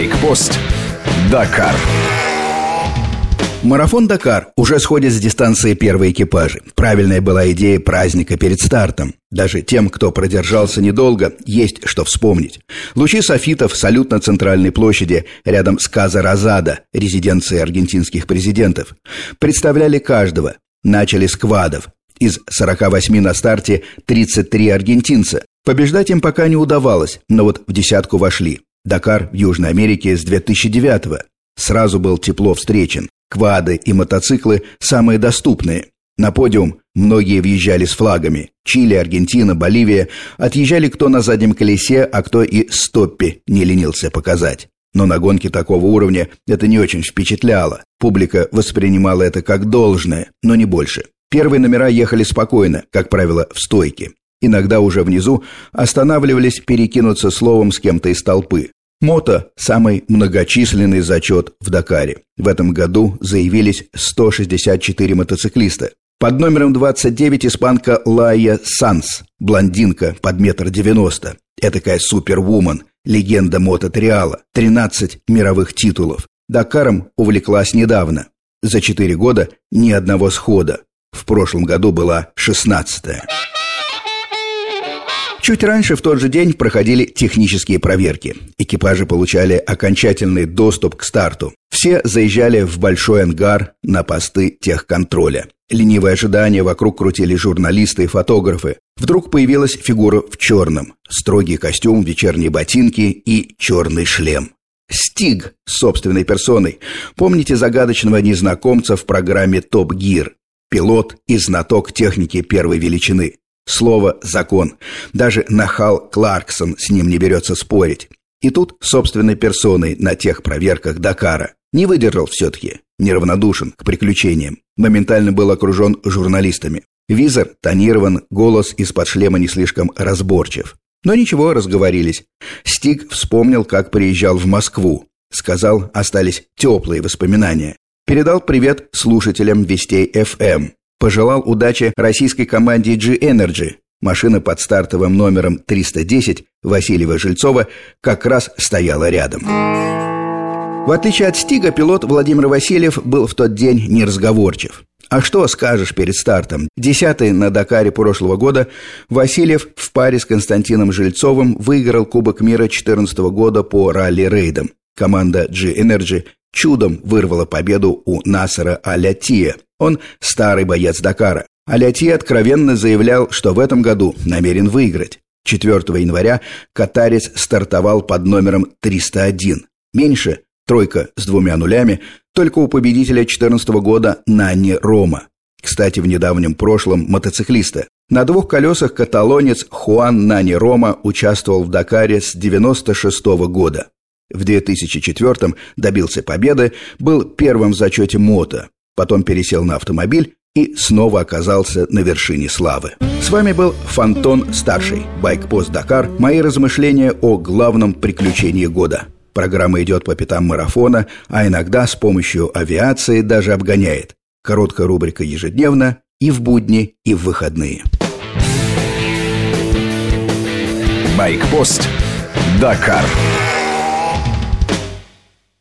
Байкпост. Дакар. Марафон «Дакар» уже сходит с дистанции первые экипажи. Правильная была идея праздника перед стартом. Даже тем, кто продержался недолго, есть что вспомнить. Лучи софитов, салют на центральной площади, рядом с Каза Розада, резиденцией аргентинских президентов. Представляли каждого. Начали с квадов. Из 48 на старте 33 аргентинца. Побеждать им пока не удавалось, но вот в десятку вошли. Дакар в Южной Америке с 2009-го. Сразу был тепло встречен. Квады и мотоциклы самые доступные. На подиум многие въезжали с флагами. Чили, Аргентина, Боливия отъезжали кто на заднем колесе, а кто и стоппи не ленился показать. Но на гонке такого уровня это не очень впечатляло. Публика воспринимала это как должное, но не больше. Первые номера ехали спокойно, как правило, в стойке. Иногда уже внизу останавливались перекинуться словом с кем-то из толпы. Мото – самый многочисленный зачет в Дакаре. В этом году заявились 164 мотоциклиста. Под номером 29 испанка Лая Санс, блондинка под метр девяносто. Этакая супервумен, легенда мототриала, 13 мировых титулов. Дакаром увлеклась недавно. За 4 года ни одного схода. В прошлом году была 16-я. Чуть раньше в тот же день проходили технические проверки. Экипажи получали окончательный доступ к старту. Все заезжали в большой ангар на посты техконтроля. Ленивое ожидание вокруг крутили журналисты и фотографы. Вдруг появилась фигура в черном. Строгий костюм, вечерние ботинки и черный шлем. Стиг собственной персоной. Помните загадочного незнакомца в программе «Топ Гир»? Пилот и знаток техники первой величины. Слово «закон». Даже нахал Кларксон с ним не берется спорить. И тут собственной персоной на тех проверках Дакара. Не выдержал все-таки, неравнодушен к приключениям. Моментально был окружен журналистами. Визор тонирован, голос из-под шлема не слишком разборчив. Но ничего, разговорились. Стик вспомнил, как приезжал в Москву. Сказал, остались теплые воспоминания. Передал привет слушателям Вестей ФМ. Пожелал удачи российской команде G-Energy. Машина под стартовым номером 310 Васильева-Жильцова как раз стояла рядом. В отличие от Стига, пилот Владимир Васильев был в тот день неразговорчив. А что скажешь перед стартом? Десятый на Дакаре прошлого года Васильев в паре с Константином Жильцовым выиграл Кубок мира 2014 года по ралли-рейдам. Команда G-Energy чудом вырвала победу у Насара Алятия. Он старый боец Дакара. Аляти откровенно заявлял, что в этом году намерен выиграть. 4 января катарец стартовал под номером 301. Меньше тройка с двумя нулями только у победителя 2014 года Нанни Рома. Кстати, в недавнем прошлом мотоциклиста. На двух колесах каталонец Хуан Нани Рома участвовал в Дакаре с 96 года. В 2004 добился победы, был первым в зачете мото, потом пересел на автомобиль и снова оказался на вершине славы. С вами был Фантон Старший, Байкпост Дакар, мои размышления о главном приключении года. Программа идет по пятам марафона, а иногда с помощью авиации даже обгоняет. Короткая рубрика ежедневно и в будни, и в выходные. Байкпост Дакар.